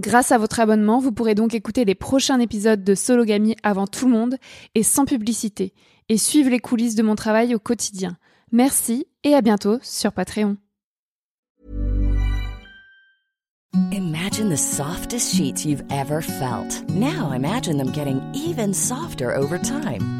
Grâce à votre abonnement, vous pourrez donc écouter les prochains épisodes de Sologamy avant tout le monde et sans publicité, et suivre les coulisses de mon travail au quotidien. Merci et à bientôt sur Patreon. Imagine the softest sheets you've ever felt. Now imagine them getting even softer over time.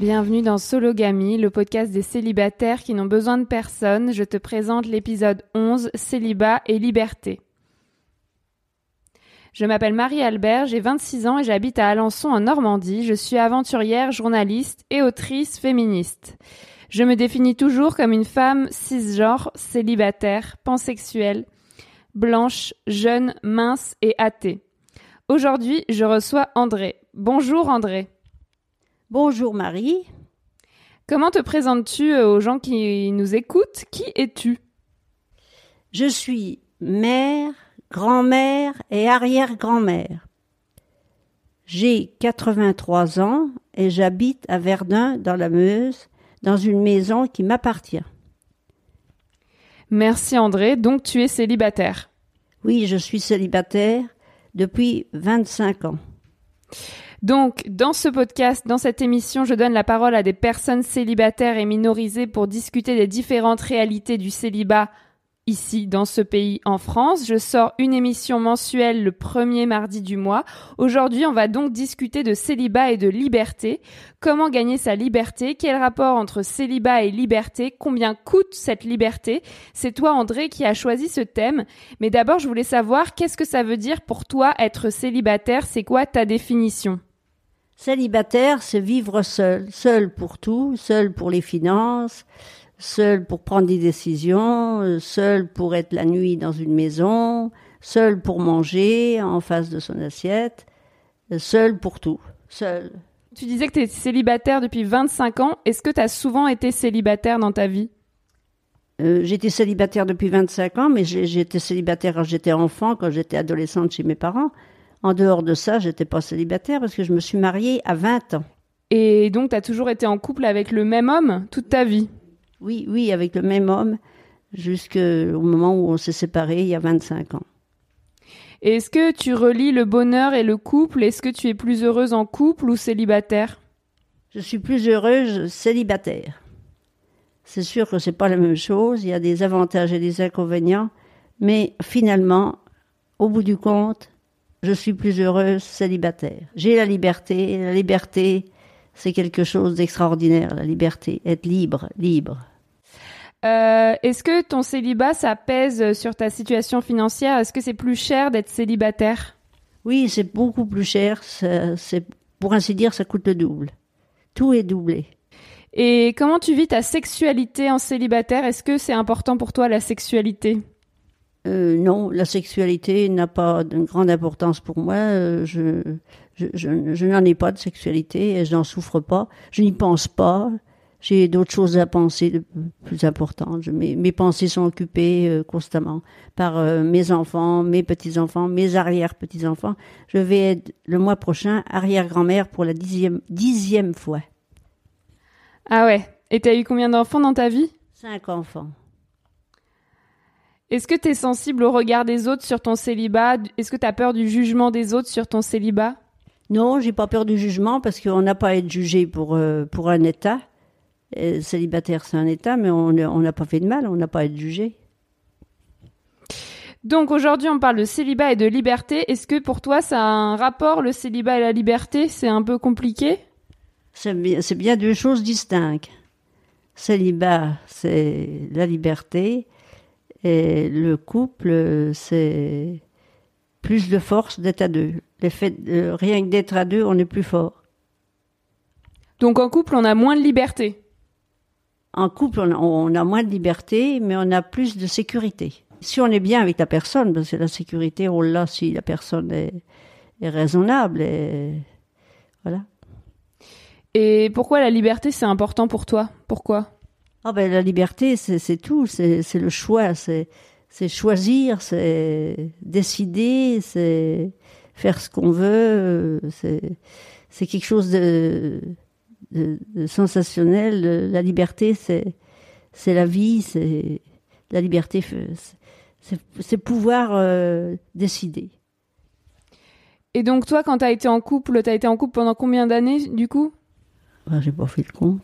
Bienvenue dans Sologamy, le podcast des célibataires qui n'ont besoin de personne. Je te présente l'épisode 11, Célibat et liberté. Je m'appelle Marie-Albert, j'ai 26 ans et j'habite à Alençon en Normandie. Je suis aventurière, journaliste et autrice féministe. Je me définis toujours comme une femme cisgenre, célibataire, pansexuelle, blanche, jeune, mince et athée. Aujourd'hui, je reçois André. Bonjour André. Bonjour Marie, Comment te présentes-tu euh, aux gens qui nous écoutent? Qui es-tu? Je suis mère, grand-mère et arrière-grand-mère. J'ai 83 ans et j'habite à Verdun dans la Meuse, dans une maison qui m'appartient. Merci André, donc tu es célibataire? Oui, je suis célibataire depuis 25 ans. Donc, dans ce podcast, dans cette émission, je donne la parole à des personnes célibataires et minorisées pour discuter des différentes réalités du célibat ici, dans ce pays, en France. Je sors une émission mensuelle le premier mardi du mois. Aujourd'hui, on va donc discuter de célibat et de liberté. Comment gagner sa liberté? Quel rapport entre célibat et liberté? Combien coûte cette liberté? C'est toi, André, qui as choisi ce thème. Mais d'abord, je voulais savoir qu'est-ce que ça veut dire pour toi être célibataire? C'est quoi ta définition? Célibataire, c'est vivre seul, seul pour tout, seul pour les finances, seul pour prendre des décisions, euh, seul pour être la nuit dans une maison, seul pour manger en face de son assiette, euh, seul pour tout, seul. Tu disais que tu es célibataire depuis 25 ans. Est-ce que tu as souvent été célibataire dans ta vie? Euh, j'étais célibataire depuis 25 ans, mais j'étais célibataire quand j'étais enfant, quand j'étais adolescente chez mes parents. En dehors de ça, j'étais pas célibataire parce que je me suis mariée à 20 ans. Et donc, tu as toujours été en couple avec le même homme toute ta vie? Oui, oui, avec le même homme, jusqu'au moment où on s'est séparés, il y a 25 ans. Est-ce que tu relis le bonheur et le couple? Est-ce que tu es plus heureuse en couple ou célibataire? Je suis plus heureuse célibataire. C'est sûr que c'est pas la même chose, il y a des avantages et des inconvénients, mais finalement, au bout du compte, je suis plus heureuse célibataire. J'ai la liberté, la liberté, c'est quelque chose d'extraordinaire, la liberté, être libre, libre. Euh, Est-ce que ton célibat, ça pèse sur ta situation financière? Est-ce que c'est plus cher d'être célibataire? Oui, c'est beaucoup plus cher, c'est pour ainsi dire, ça coûte le double. Tout est doublé. Et comment tu vis ta sexualité en célibataire? Est-ce que c'est important pour toi la sexualité? Euh, non, la sexualité n'a pas de grande importance pour moi. Euh, je je, je, je n'en ai pas de sexualité et je n'en souffre pas. Je n'y pense pas. J'ai d'autres choses à penser de plus importantes. Mes pensées sont occupées euh, constamment par euh, mes enfants, mes petits-enfants, mes arrière-petits-enfants. Je vais être le mois prochain arrière-grand-mère pour la dixième, dixième fois. Ah ouais. Et t'as eu combien d'enfants dans ta vie? Cinq enfants. Est-ce que t'es sensible au regard des autres sur ton célibat? Est-ce que t'as peur du jugement des autres sur ton célibat? Non, j'ai pas peur du jugement parce qu'on n'a pas à être jugé pour, euh, pour un État. Euh, célibataire, c'est un État, mais on n'a pas fait de mal, on n'a pas à être jugé. Donc aujourd'hui, on parle de célibat et de liberté. Est-ce que pour toi, ça a un rapport, le célibat et la liberté? C'est un peu compliqué? C'est bien, deux choses distinctes. Célibat, c'est la liberté, et le couple, c'est plus de force d'être à deux. Le fait de- rien que d'être à deux, on est plus fort. Donc en couple, on a moins de liberté. En couple, on a, moins de liberté, mais on a plus de sécurité. Si on est bien avec la personne, parce que la sécurité, on l'a si la personne est, est raisonnable. Et voilà. Et pourquoi la liberté, c'est important pour toi? Pourquoi? Ah ben la liberté, c'est tout, c'est le choix, c'est choisir, c'est décider, c'est faire ce qu'on veut, c'est quelque chose de, de, de sensationnel. La liberté, c'est c'est la vie, c'est la liberté, c'est pouvoir euh, décider. Et donc toi, quand t'as été en couple, t'as été en couple pendant combien d'années du coup? Ah, J'ai pas fait le compte.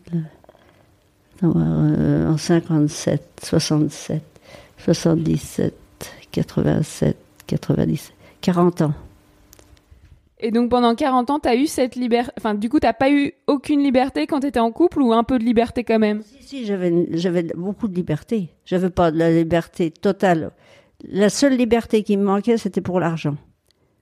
Euh, en 57, 67, 77, 87, 90, 40 ans. Et donc pendant 40 ans, t'as eu cette liberté. Enfin, du coup, t'as pas eu aucune liberté quand t'étais en couple ou un peu de liberté quand même? Si, si, j'avais, beaucoup de liberté. J'avais pas de la liberté totale. La seule liberté qui me manquait, c'était pour l'argent.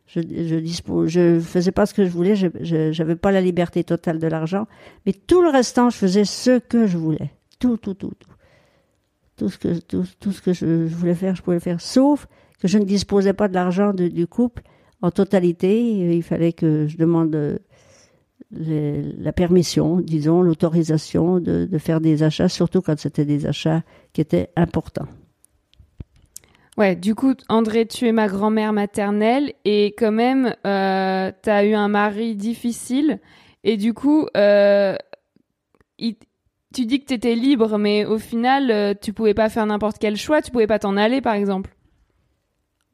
Je, je faisais pas ce que je voulais, je, j'avais pas la liberté totale de l'argent, mais tout le restant, je faisais ce que je voulais. Tout, tout, tout, tout. Tout ce que, tout, ce que je, voulais faire, je pouvais le faire, sauf que je ne disposais pas de l'argent du couple en totalité. Il fallait que je demande euh, les- la permission, disons, l'autorisation de, de faire des achats, surtout quand c'était des achats qui étaient importants. Ouais, du coup, André, tu es ma grand-mère maternelle et quand même, euh, t'as eu un mari difficile et du coup, euh, il- tu dis que t'étais libre, mais au final, euh, tu pouvais pas faire n'importe quel choix, tu pouvais pas t'en aller, par exemple.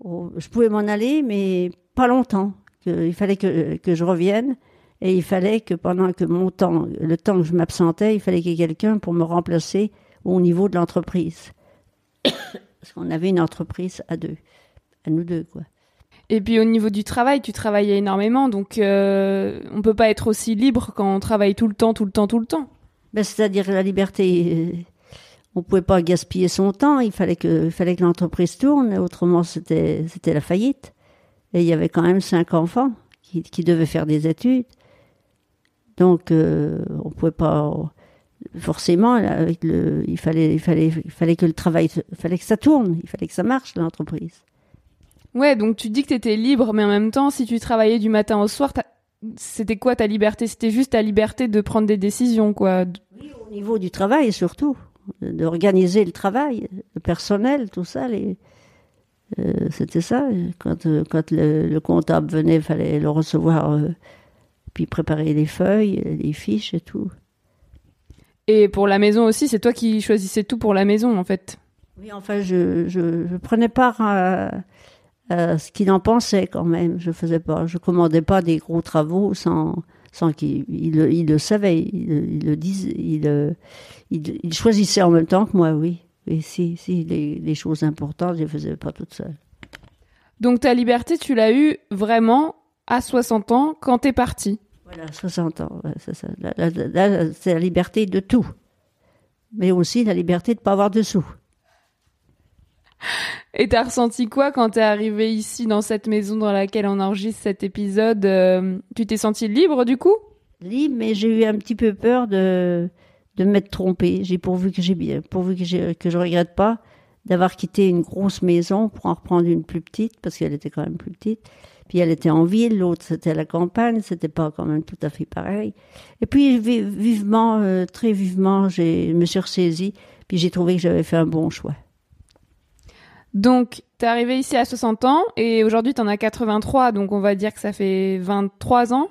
Oh, je pouvais m'en aller, mais pas longtemps. Il fallait que, que je revienne et il fallait que pendant que mon temps, le temps que je m'absentais, il fallait qu'il y ait quelqu'un pour me remplacer au niveau de l'entreprise. Parce qu'on avait une entreprise à deux, à nous deux, quoi. Et puis au niveau du travail, tu travaillais énormément, donc euh, on peut pas être aussi libre quand on travaille tout le temps, tout le temps, tout le temps. Ben, c'est-à-dire la liberté. euh, on pouvait pas gaspiller son temps. Il fallait que, il fallait que l'entreprise tourne. Autrement, c'était, c'était la faillite. Et il y avait quand même cinq enfants qui, qui devaient faire des études. Donc, euh, on pouvait pas forcément avec le, il fallait, il fallait, il fallait que le travail, il fallait que ça tourne, il fallait que ça marche l'entreprise. Ouais, donc tu dis que t'étais libre, mais en même temps, si tu travaillais du matin au soir, c'était quoi ta liberté? C'était juste ta liberté de prendre des décisions, quoi? Au niveau du travail surtout, d'organiser le travail, le personnel, tout ça, les, euh, c'était ça. Quand, euh, quand le, le comptable venait, il fallait le recevoir, euh, puis préparer les feuilles, les fiches et tout. Et pour la maison aussi, c'est toi qui choisissais tout pour la maison, en fait. Oui, enfin, je, je, je prenais part à, à ce qu'il en pensait quand même. Je faisais pas, je commandais pas des gros travaux sans, sans qu'il il, le- il le savait, il, le- il le disait, il, il choisissait en même temps que moi, oui. Et si, si les, les choses importantes, je les faisais pas toute seule. Donc ta liberté, tu l'as eue vraiment à 60 ans quand t'es parti. Voilà, 60 ans, c'est ça. Là, là, là, là, c'est la liberté de tout, mais aussi la liberté de pas avoir de sous. Et t'as ressenti quoi quand t'es arrivé ici dans cette maison dans laquelle on enregistre cet épisode euh, Tu t'es senti libre du coup? Libre, mais j'ai eu un petit peu peur de, de m'être trompée. J'ai pourvu que j'ai bien, pourvu que, j'ai- que je regrette pas d'avoir quitté une grosse maison pour en reprendre une plus petite, parce qu'elle était quand même plus petite. Puis elle était en ville, l'autre c'était à la campagne, c'était pas quand même tout à fait pareil. Et puis vi- vivement, euh, très vivement, j'ai, me suis ressaisie, puis j'ai trouvé que j'avais fait un bon choix. Donc t'es arrivé ici à 60 ans et aujourd'hui t'en as 83, donc on va dire que ça fait 23 ans.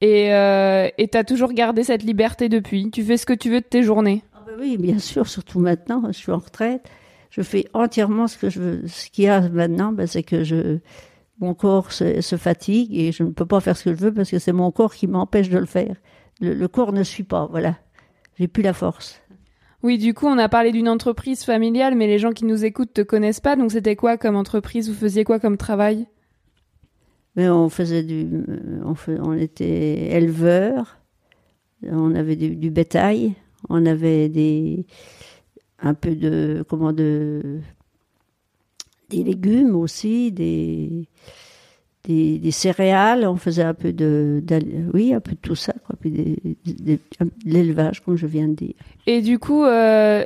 Et euh, et t'as toujours gardé cette liberté depuis. Tu fais ce que tu veux de tes journées. Ah ben oui, bien sûr, surtout maintenant, je suis en retraite. Je fais entièrement ce que je veux. Ce qu'il y a maintenant, ben, c'est que je, mon corps se, se fatigue et je ne peux pas faire ce que je veux parce que c'est mon corps qui m'empêche de le faire. Le, le corps ne suit pas, voilà. J'ai plus la force. Oui, du coup, on a parlé d'une entreprise familiale, mais les gens qui nous écoutent te connaissent pas. Donc, c'était quoi comme entreprise? Vous faisiez quoi comme travail? Mais on faisait du, on, on était éleveurs, on avait du, du bétail, on avait des, un peu de, comment de, des légumes aussi, des, des, des céréales, on faisait un peu de, oui, un peu de tout ça, quoi, puis des- des- de l'élevage, comme je viens de dire. Et du coup, euh,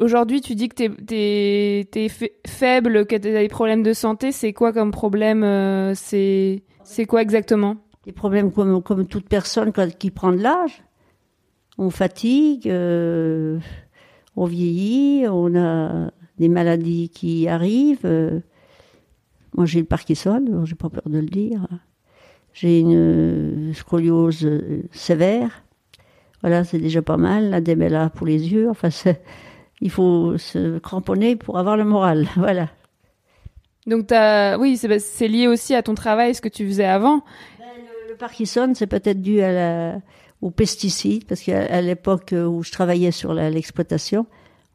aujourd'hui, tu dis que t'es fa- faible, que t'as des problèmes de santé. C'est quoi comme problème euh, C'est quoi exactement? Des problèmes comme, comme toute personne qui prend de l'âge. On fatigue, euh, on vieillit, on a des maladies qui arrivent. moi, j'ai le Parkinson, j'ai pas peur de le dire. J'ai une scoliose euh, sévère. Voilà, c'est déjà pas mal. La là pour les yeux. Enfin, c'est- il faut se cramponner pour avoir le moral. Voilà. Donc, oui, c'est lié aussi à ton travail, ce que tu faisais avant. Le Parkinson, c'est peut-être dû à la, aux pesticides, parce qu'à l'époque où je travaillais sur l'exploitation,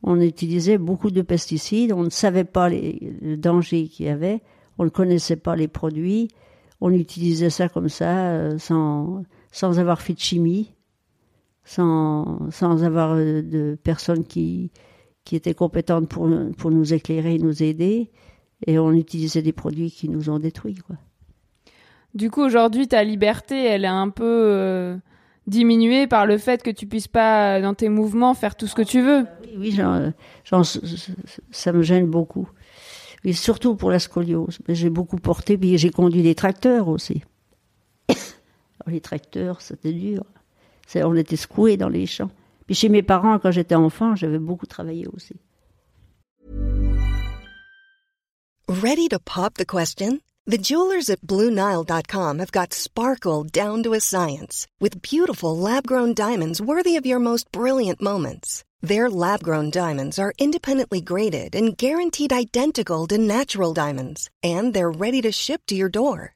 on utilisait beaucoup de pesticides, on ne savait pas les, le danger qu'il y avait, on ne connaissait pas les produits, on utilisait ça comme ça, euh, sans, sans avoir fait de chimie, sans, sans avoir euh, de personnes qui, qui étaient compétentes pour, pour nous éclairer, nous aider, et on utilisait des produits qui nous ont détruits. Quoi. Du coup, aujourd'hui, ta liberté, elle est un peu euh, diminuée par le fait que tu puisses pas, euh, dans tes mouvements, faire tout ce que tu veux. Oui, oui ça me gêne beaucoup. Et surtout pour la scoliose. Mais J'ai beaucoup porté, puis j'ai conduit des tracteurs aussi. Alors, les tracteurs, c'était dur. On était secoués dans les champs. Puis chez mes parents, quand j'étais enfant, j'avais beaucoup travaillé aussi. Ready to pop the question? The jewelers at BlueNile.com have got sparkle down to a science with beautiful lab grown diamonds worthy of your most brilliant moments. Their lab grown diamonds are independently graded and guaranteed identical to natural diamonds, and they're ready to ship to your door.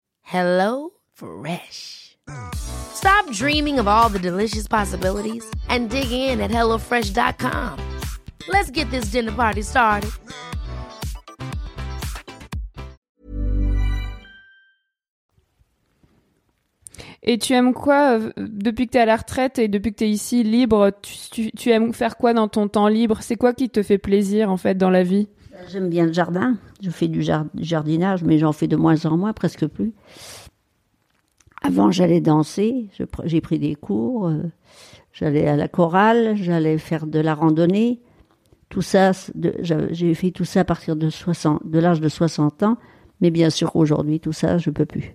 Hello Fresh. Stop dreaming of all the delicious possibilities and dig in at HelloFresh.com. Let's get this dinner party started. Et tu aimes quoi euh, depuis que tu es à la retraite et depuis que tu es ici libre tu, tu- tu aimes faire quoi dans ton temps libre? C'est quoi qui te fait plaisir en fait dans la vie? J'aime bien le jardin. Je fais du, jar- du jardinage, mais j'en fais de moins en moins, presque plus. Avant, j'allais danser. J'ai pris des cours. euh, J'allais à la chorale. J'allais faire de la randonnée. Tout ça, j'ai fait tout ça à partir de, 60, de l'âge de 60 ans. Mais bien sûr, aujourd'hui, tout ça, je peux plus.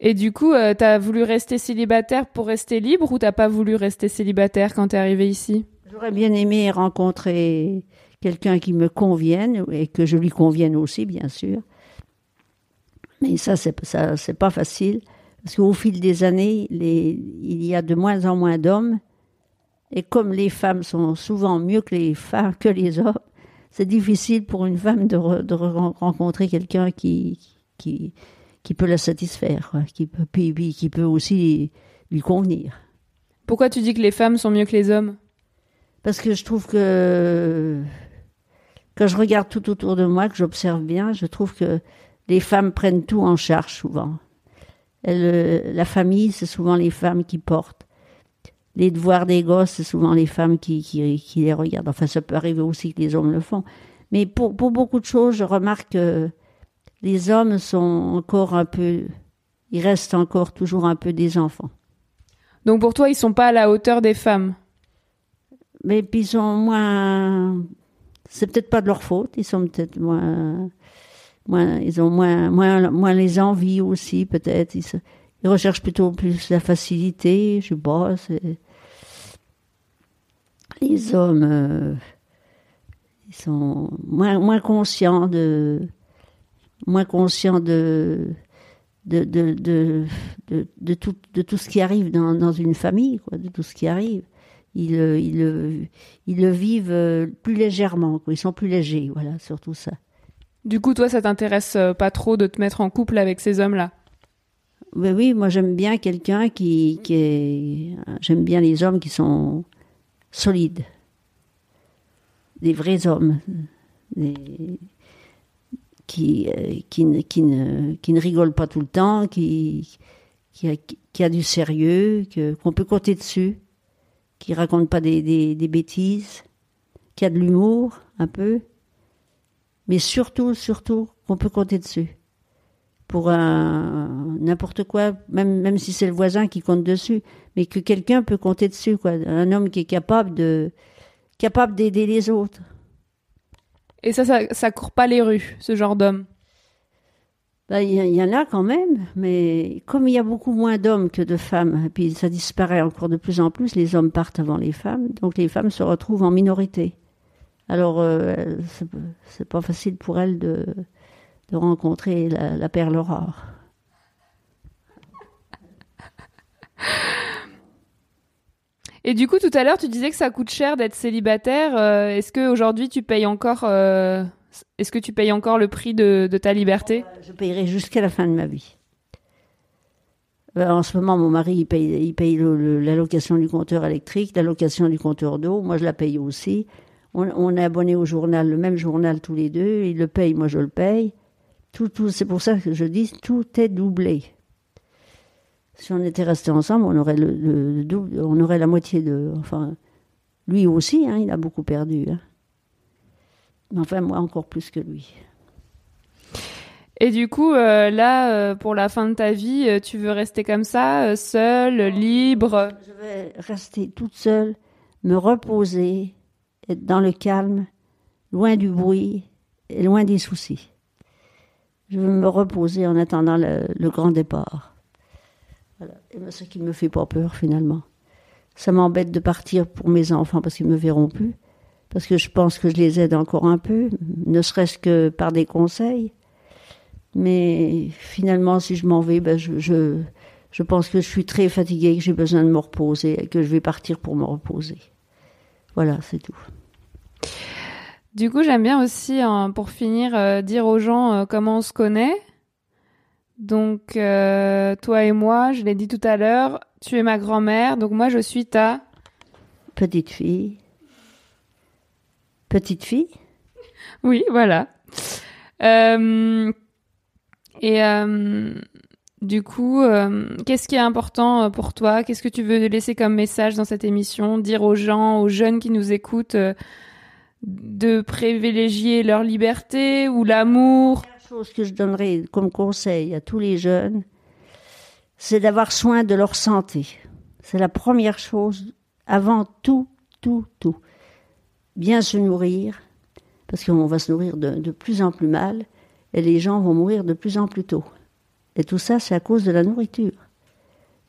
Et du coup, euh, t'as voulu rester célibataire pour rester libre ou t'as pas voulu rester célibataire quand t'es arrivé ici? J'aurais bien aimé rencontrer quelqu'un qui me convienne et que je lui convienne aussi, bien sûr. Mais ça, c'est ça, c'est pas facile parce qu'au fil des années, les, il y a de moins en moins d'hommes et comme les femmes sont souvent mieux que les femmes que les hommes, c'est difficile pour une femme de, re- de re- rencontrer quelqu'un qui, qui qui peut la satisfaire, qui peut puis- puis qui peut aussi lui convenir. Pourquoi tu dis que les femmes sont mieux que les hommes? Parce que je trouve que quand je regarde tout autour de moi, que j'observe bien, je trouve que les femmes prennent tout en charge souvent. Elles, euh, la famille, c'est souvent les femmes qui portent. Les devoirs des gosses, c'est souvent les femmes qui, qui, qui les regardent. Enfin, ça peut arriver aussi que les hommes le font. Mais pour, pour beaucoup de choses, je remarque que les hommes sont encore un peu... Ils restent encore toujours un peu des enfants. Donc pour toi, ils sont pas à la hauteur des femmes? Mais puis ils sont moins. C'est peut-être pas de leur faute. Ils sont peut-être moins. moins ils ont moins, moins, moins les envies aussi, peut-être. Ils, recherchent plutôt plus la facilité. Je sais pas. Les hommes. euh, ils sont moins, moins conscients de. moins conscients. De, de, de, de, de tout, de tout ce qui arrive dans, dans une famille, quoi, de tout ce qui arrive ils, le- ils, le- ils le vivent euh, plus légèrement, ils sont plus légers, voilà, surtout ça. Du coup, toi, ça t'intéresse euh, pas trop de te mettre en couple avec ces hommes-là? Mais oui, moi j'aime bien quelqu'un qui, qui est. J'aime bien les hommes qui sont solides, des vrais hommes, des- qui, euh, qui, ne, qui, ne, qui ne rigolent pas tout le temps, qui, qui, a, qui a du sérieux, qu'on peut compter dessus, qui raconte pas des, bêtises, qui a de l'humour un peu, mais surtout, surtout qu'on peut compter dessus pour n'importe quoi, même si c'est le voisin qui compte dessus, mais que quelqu'un peut compter dessus, quoi. Un homme qui est capable d'aider les autres. Et ça, ça, ça court pas les rues, ce genre d'homme. Ben, Il y, en a quand même, mais comme il y a beaucoup moins d'hommes que de femmes, et puis ça disparaît encore de plus en plus, les hommes partent avant les femmes, donc les femmes se retrouvent en minorité. Alors, euh, c'est- pas facile pour elles de, rencontrer la, perle rare. Et du coup, tout à l'heure, tu disais que ça coûte cher d'être célibataire. Euh, Est-ce que aujourd'hui, tu payes encore euh, Est-ce que tu payes encore le prix de, ta liberté? Je payerai jusqu'à la fin de ma vie. Euh, En ce moment, mon mari, il paye, il paye l'allocation du compteur électrique, l'allocation du compteur d'eau. Moi, je la paye aussi. On, est abonné au journal, le même journal tous les deux. Il le paye, moi, je le paye. Tout, tout, c'est pour ça que je dis, tout est doublé. Si on était restés ensemble, on aurait le double, on aurait la moitié de, enfin, lui aussi, hein, il a beaucoup perdu. hein. Mais enfin, moi, encore plus que lui. Et du coup, euh, là, euh, pour la fin de ta vie, euh, tu veux rester comme ça, seule, libre? Je vais rester toute seule, me reposer, être dans le calme, loin du bruit et loin des soucis. Je veux me reposer en attendant le, le grand départ. Voilà. Et ben, ce qui ne me fait pas peur finalement. Ça m'embête de partir pour mes enfants parce qu'ils ne me verront plus. Parce que je pense que je les aide encore un peu, ne serait-ce que par des conseils. Mais finalement, si je m'en vais, ben je, je, je pense que je suis très fatiguée, que j'ai besoin de me reposer, et que je vais partir pour me reposer. Voilà, c'est tout. Du coup, j'aime bien aussi, hein, pour finir, euh, dire aux gens euh, comment on se connaît. Donc, euh, toi et moi, je l'ai dit tout à l'heure, tu es ma grand-mère, donc moi je suis ta... Petite fille. Petite fille Oui, voilà. Euh, et euh, du coup, euh, qu'est-ce qui est important pour toi? Qu'est-ce que tu veux laisser comme message dans cette émission? Dire aux gens, aux jeunes qui nous écoutent, de privilégier leur liberté ou l'amour? La chose que je donnerais comme conseil à tous les jeunes, c'est d'avoir soin de leur santé. C'est la première chose avant tout, tout, tout. Bien se nourrir, parce qu'on va se nourrir de, plus en plus mal, et les gens vont mourir de plus en plus tôt. Et tout ça, c'est à cause de la nourriture.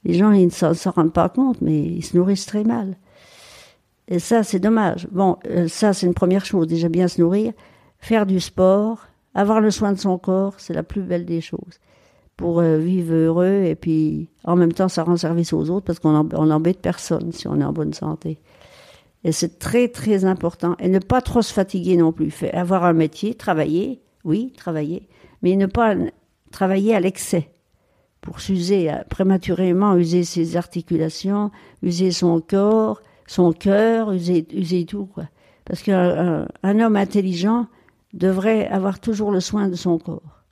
Les gens, ils ne s'en rendent pas compte, mais ils se nourrissent très mal. Et ça, c'est dommage. Bon, euh, ça, c'est une première chose. Déjà bien se nourrir, faire du sport, avoir le soin de son corps, c'est la plus belle des choses. Pour euh, vivre heureux et puis en même temps, ça rend service aux autres parce qu'on n'embête personne si on est en bonne santé. Et c'est très, très important. Et ne pas trop se fatiguer non plus. Fait, avoir un métier, travailler, oui, travailler, mais ne pas travailler à l'excès pour s'user, euh, prématurément user ses articulations, user son corps, son cœur, user, tout, quoi. Parce qu'un un, un homme intelligent devrait avoir toujours le soin de son corps.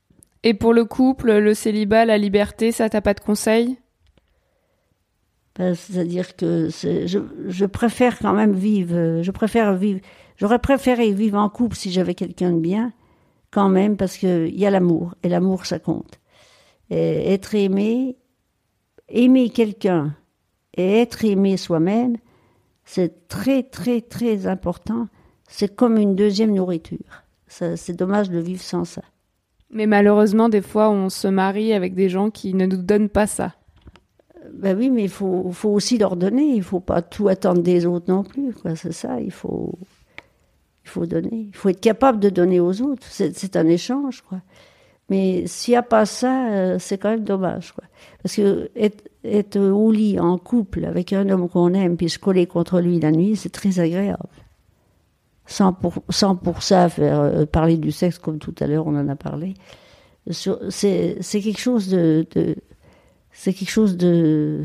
Et pour le couple, le célibat, la liberté, ça t'as pas de conseils? C'est-à-dire que je, je préfère quand même vivre, euh, je préfère vivre, j'aurais préféré vivre en couple si j'avais quelqu'un de bien, quand même, parce qu'il y a l'amour, et l'amour, ça compte. Et être aimé, aimer quelqu'un et être aimé soi-même, c'est très, très, très important. C'est comme une deuxième nourriture. C'est dommage de vivre sans ça. Mais malheureusement, des fois, on se marie avec des gens qui ne nous donnent pas ça. Ben oui, mais il faut, faut aussi leur donner. Il faut pas tout attendre des autres non plus. C'est ça. Il faut, il faut donner. Il faut être capable de donner aux autres. C'est un échange, quoi. Mais s'il n'y a pas ça, euh, c'est quand même dommage, quoi. Parce que être, au lit en couple avec un homme qu'on aime puis se coller contre lui la nuit, c'est très agréable. Sans pour, sans pour ça faire euh, parler du sexe comme tout à l'heure on en a parlé. C'est quelque chose de c'est quelque chose de,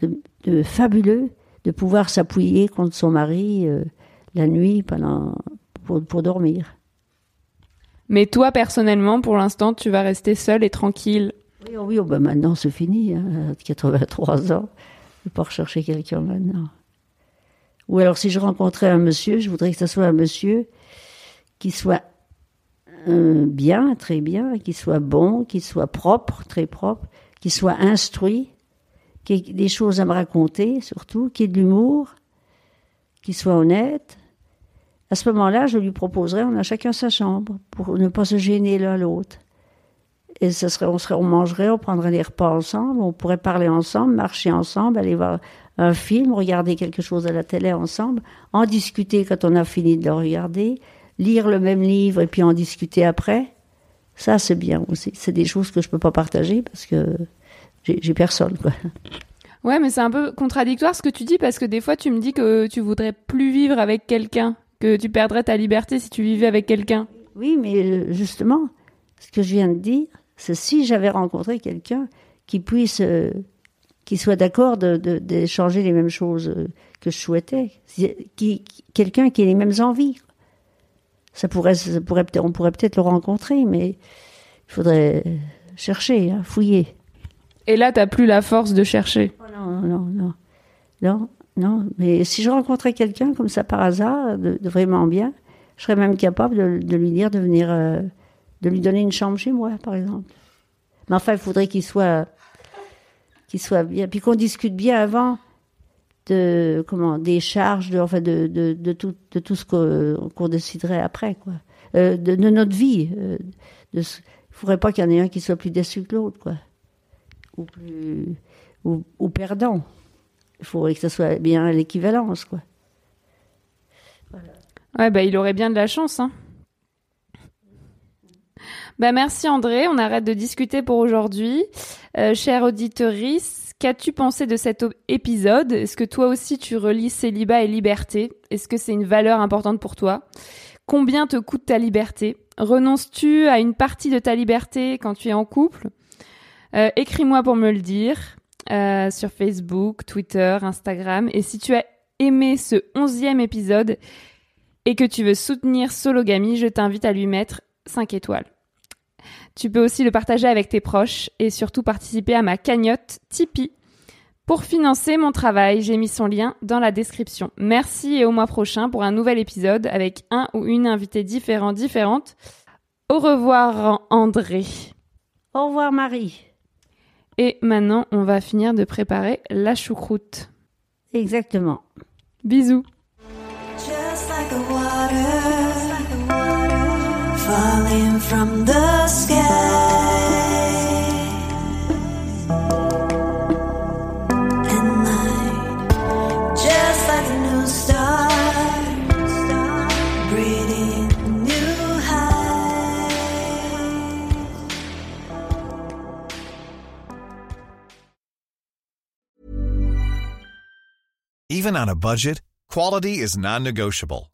de, de fabuleux de pouvoir s'appuyer contre son mari euh, la nuit pendant, pour, pour dormir. Mais toi, personnellement, pour l'instant, tu vas rester seule et tranquille. Oui, oh oui, oh ben maintenant c'est fini, hein, à 83 ans. Je ne pas rechercher quelqu'un maintenant. Ou alors si je rencontrais un monsieur, je voudrais que ce soit un monsieur qui soit euh, bien, très bien, qui soit bon, qui soit propre, très propre, qui soit instruit, qui ait des choses à me raconter surtout, qui ait de l'humour, qui soit honnête. À ce moment-là, je lui proposerais, on a chacun sa chambre, pour ne pas se gêner l'un l'autre. Et ce serait, on, serait, on mangerait, on prendrait des repas ensemble, on pourrait parler ensemble, marcher ensemble, aller voir un film, regarder quelque chose à la télé ensemble, en discuter quand on a fini de le regarder, lire le même livre et puis en discuter après. Ça, c'est bien aussi. C'est des choses que je peux pas partager parce que j'ai personne, quoi. Ouais, mais c'est un peu contradictoire ce que tu dis parce que des fois, tu me dis que tu voudrais plus vivre avec quelqu'un, que tu perdrais ta liberté si tu vivais avec quelqu'un. Oui, mais euh, justement, ce que je viens de dire, c'est si j'avais rencontré quelqu'un qui puisse, euh, qui soit d'accord de- de- d'échanger les mêmes choses euh, que je souhaitais, qui- quelqu'un qui ait les mêmes envies. Ça pourrait, ça pourrait on pourrait peut-être le rencontrer, mais il faudrait chercher, hein, fouiller. Et là, t'as plus la force de chercher. Oh non, non, non, non, non. Mais si je rencontrais quelqu'un comme ça par hasard, de, de vraiment bien, je serais même capable de, de lui dire de venir, euh, de lui donner une chambre chez moi, par exemple. Mais enfin, il faudrait qu'il soit, qu'il soit bien, puis qu'on discute bien avant de comment des charges, de, enfin de, de, de tout, de tout ce qu'on déciderait après, quoi. Euh, de, notre vie. euh, de ce- il faudrait pas qu'il y en ait un qui soit plus déçu que l'autre, quoi ou plus ou perdant. Il faudrait que ça soit bien l'équivalence, quoi. Ouais, bah, il aurait bien de la chance, hein. Bah, merci André, on arrête de discuter pour aujourd'hui. Euh, chère auditorice, qu'as-tu pensé de cet épisode? Est-ce que toi aussi tu relis célibat et liberté? Est-ce que c'est une valeur importante pour toi? Combien te coûte ta liberté? Renonces-tu à une partie de ta liberté quand tu es en couple? Euh, Écris-moi pour me le dire euh, sur Facebook, Twitter, Instagram. Et si tu as aimé ce onzième épisode et que tu veux soutenir Sologamy, je t'invite à lui mettre 5 étoiles. Tu peux aussi le partager avec tes proches et surtout participer à ma cagnotte Tipeee. Pour financer mon travail, j'ai mis son lien dans la description. Merci et au mois prochain pour un nouvel épisode avec un ou une invitée différent, différente. Au revoir André. Au revoir Marie. Et maintenant, on va finir de préparer la choucroute. Exactement. Bisous. Just like a water, falling from the sky. At night, just like a new star, breathing new heights. Even on a budget, quality is non-negotiable.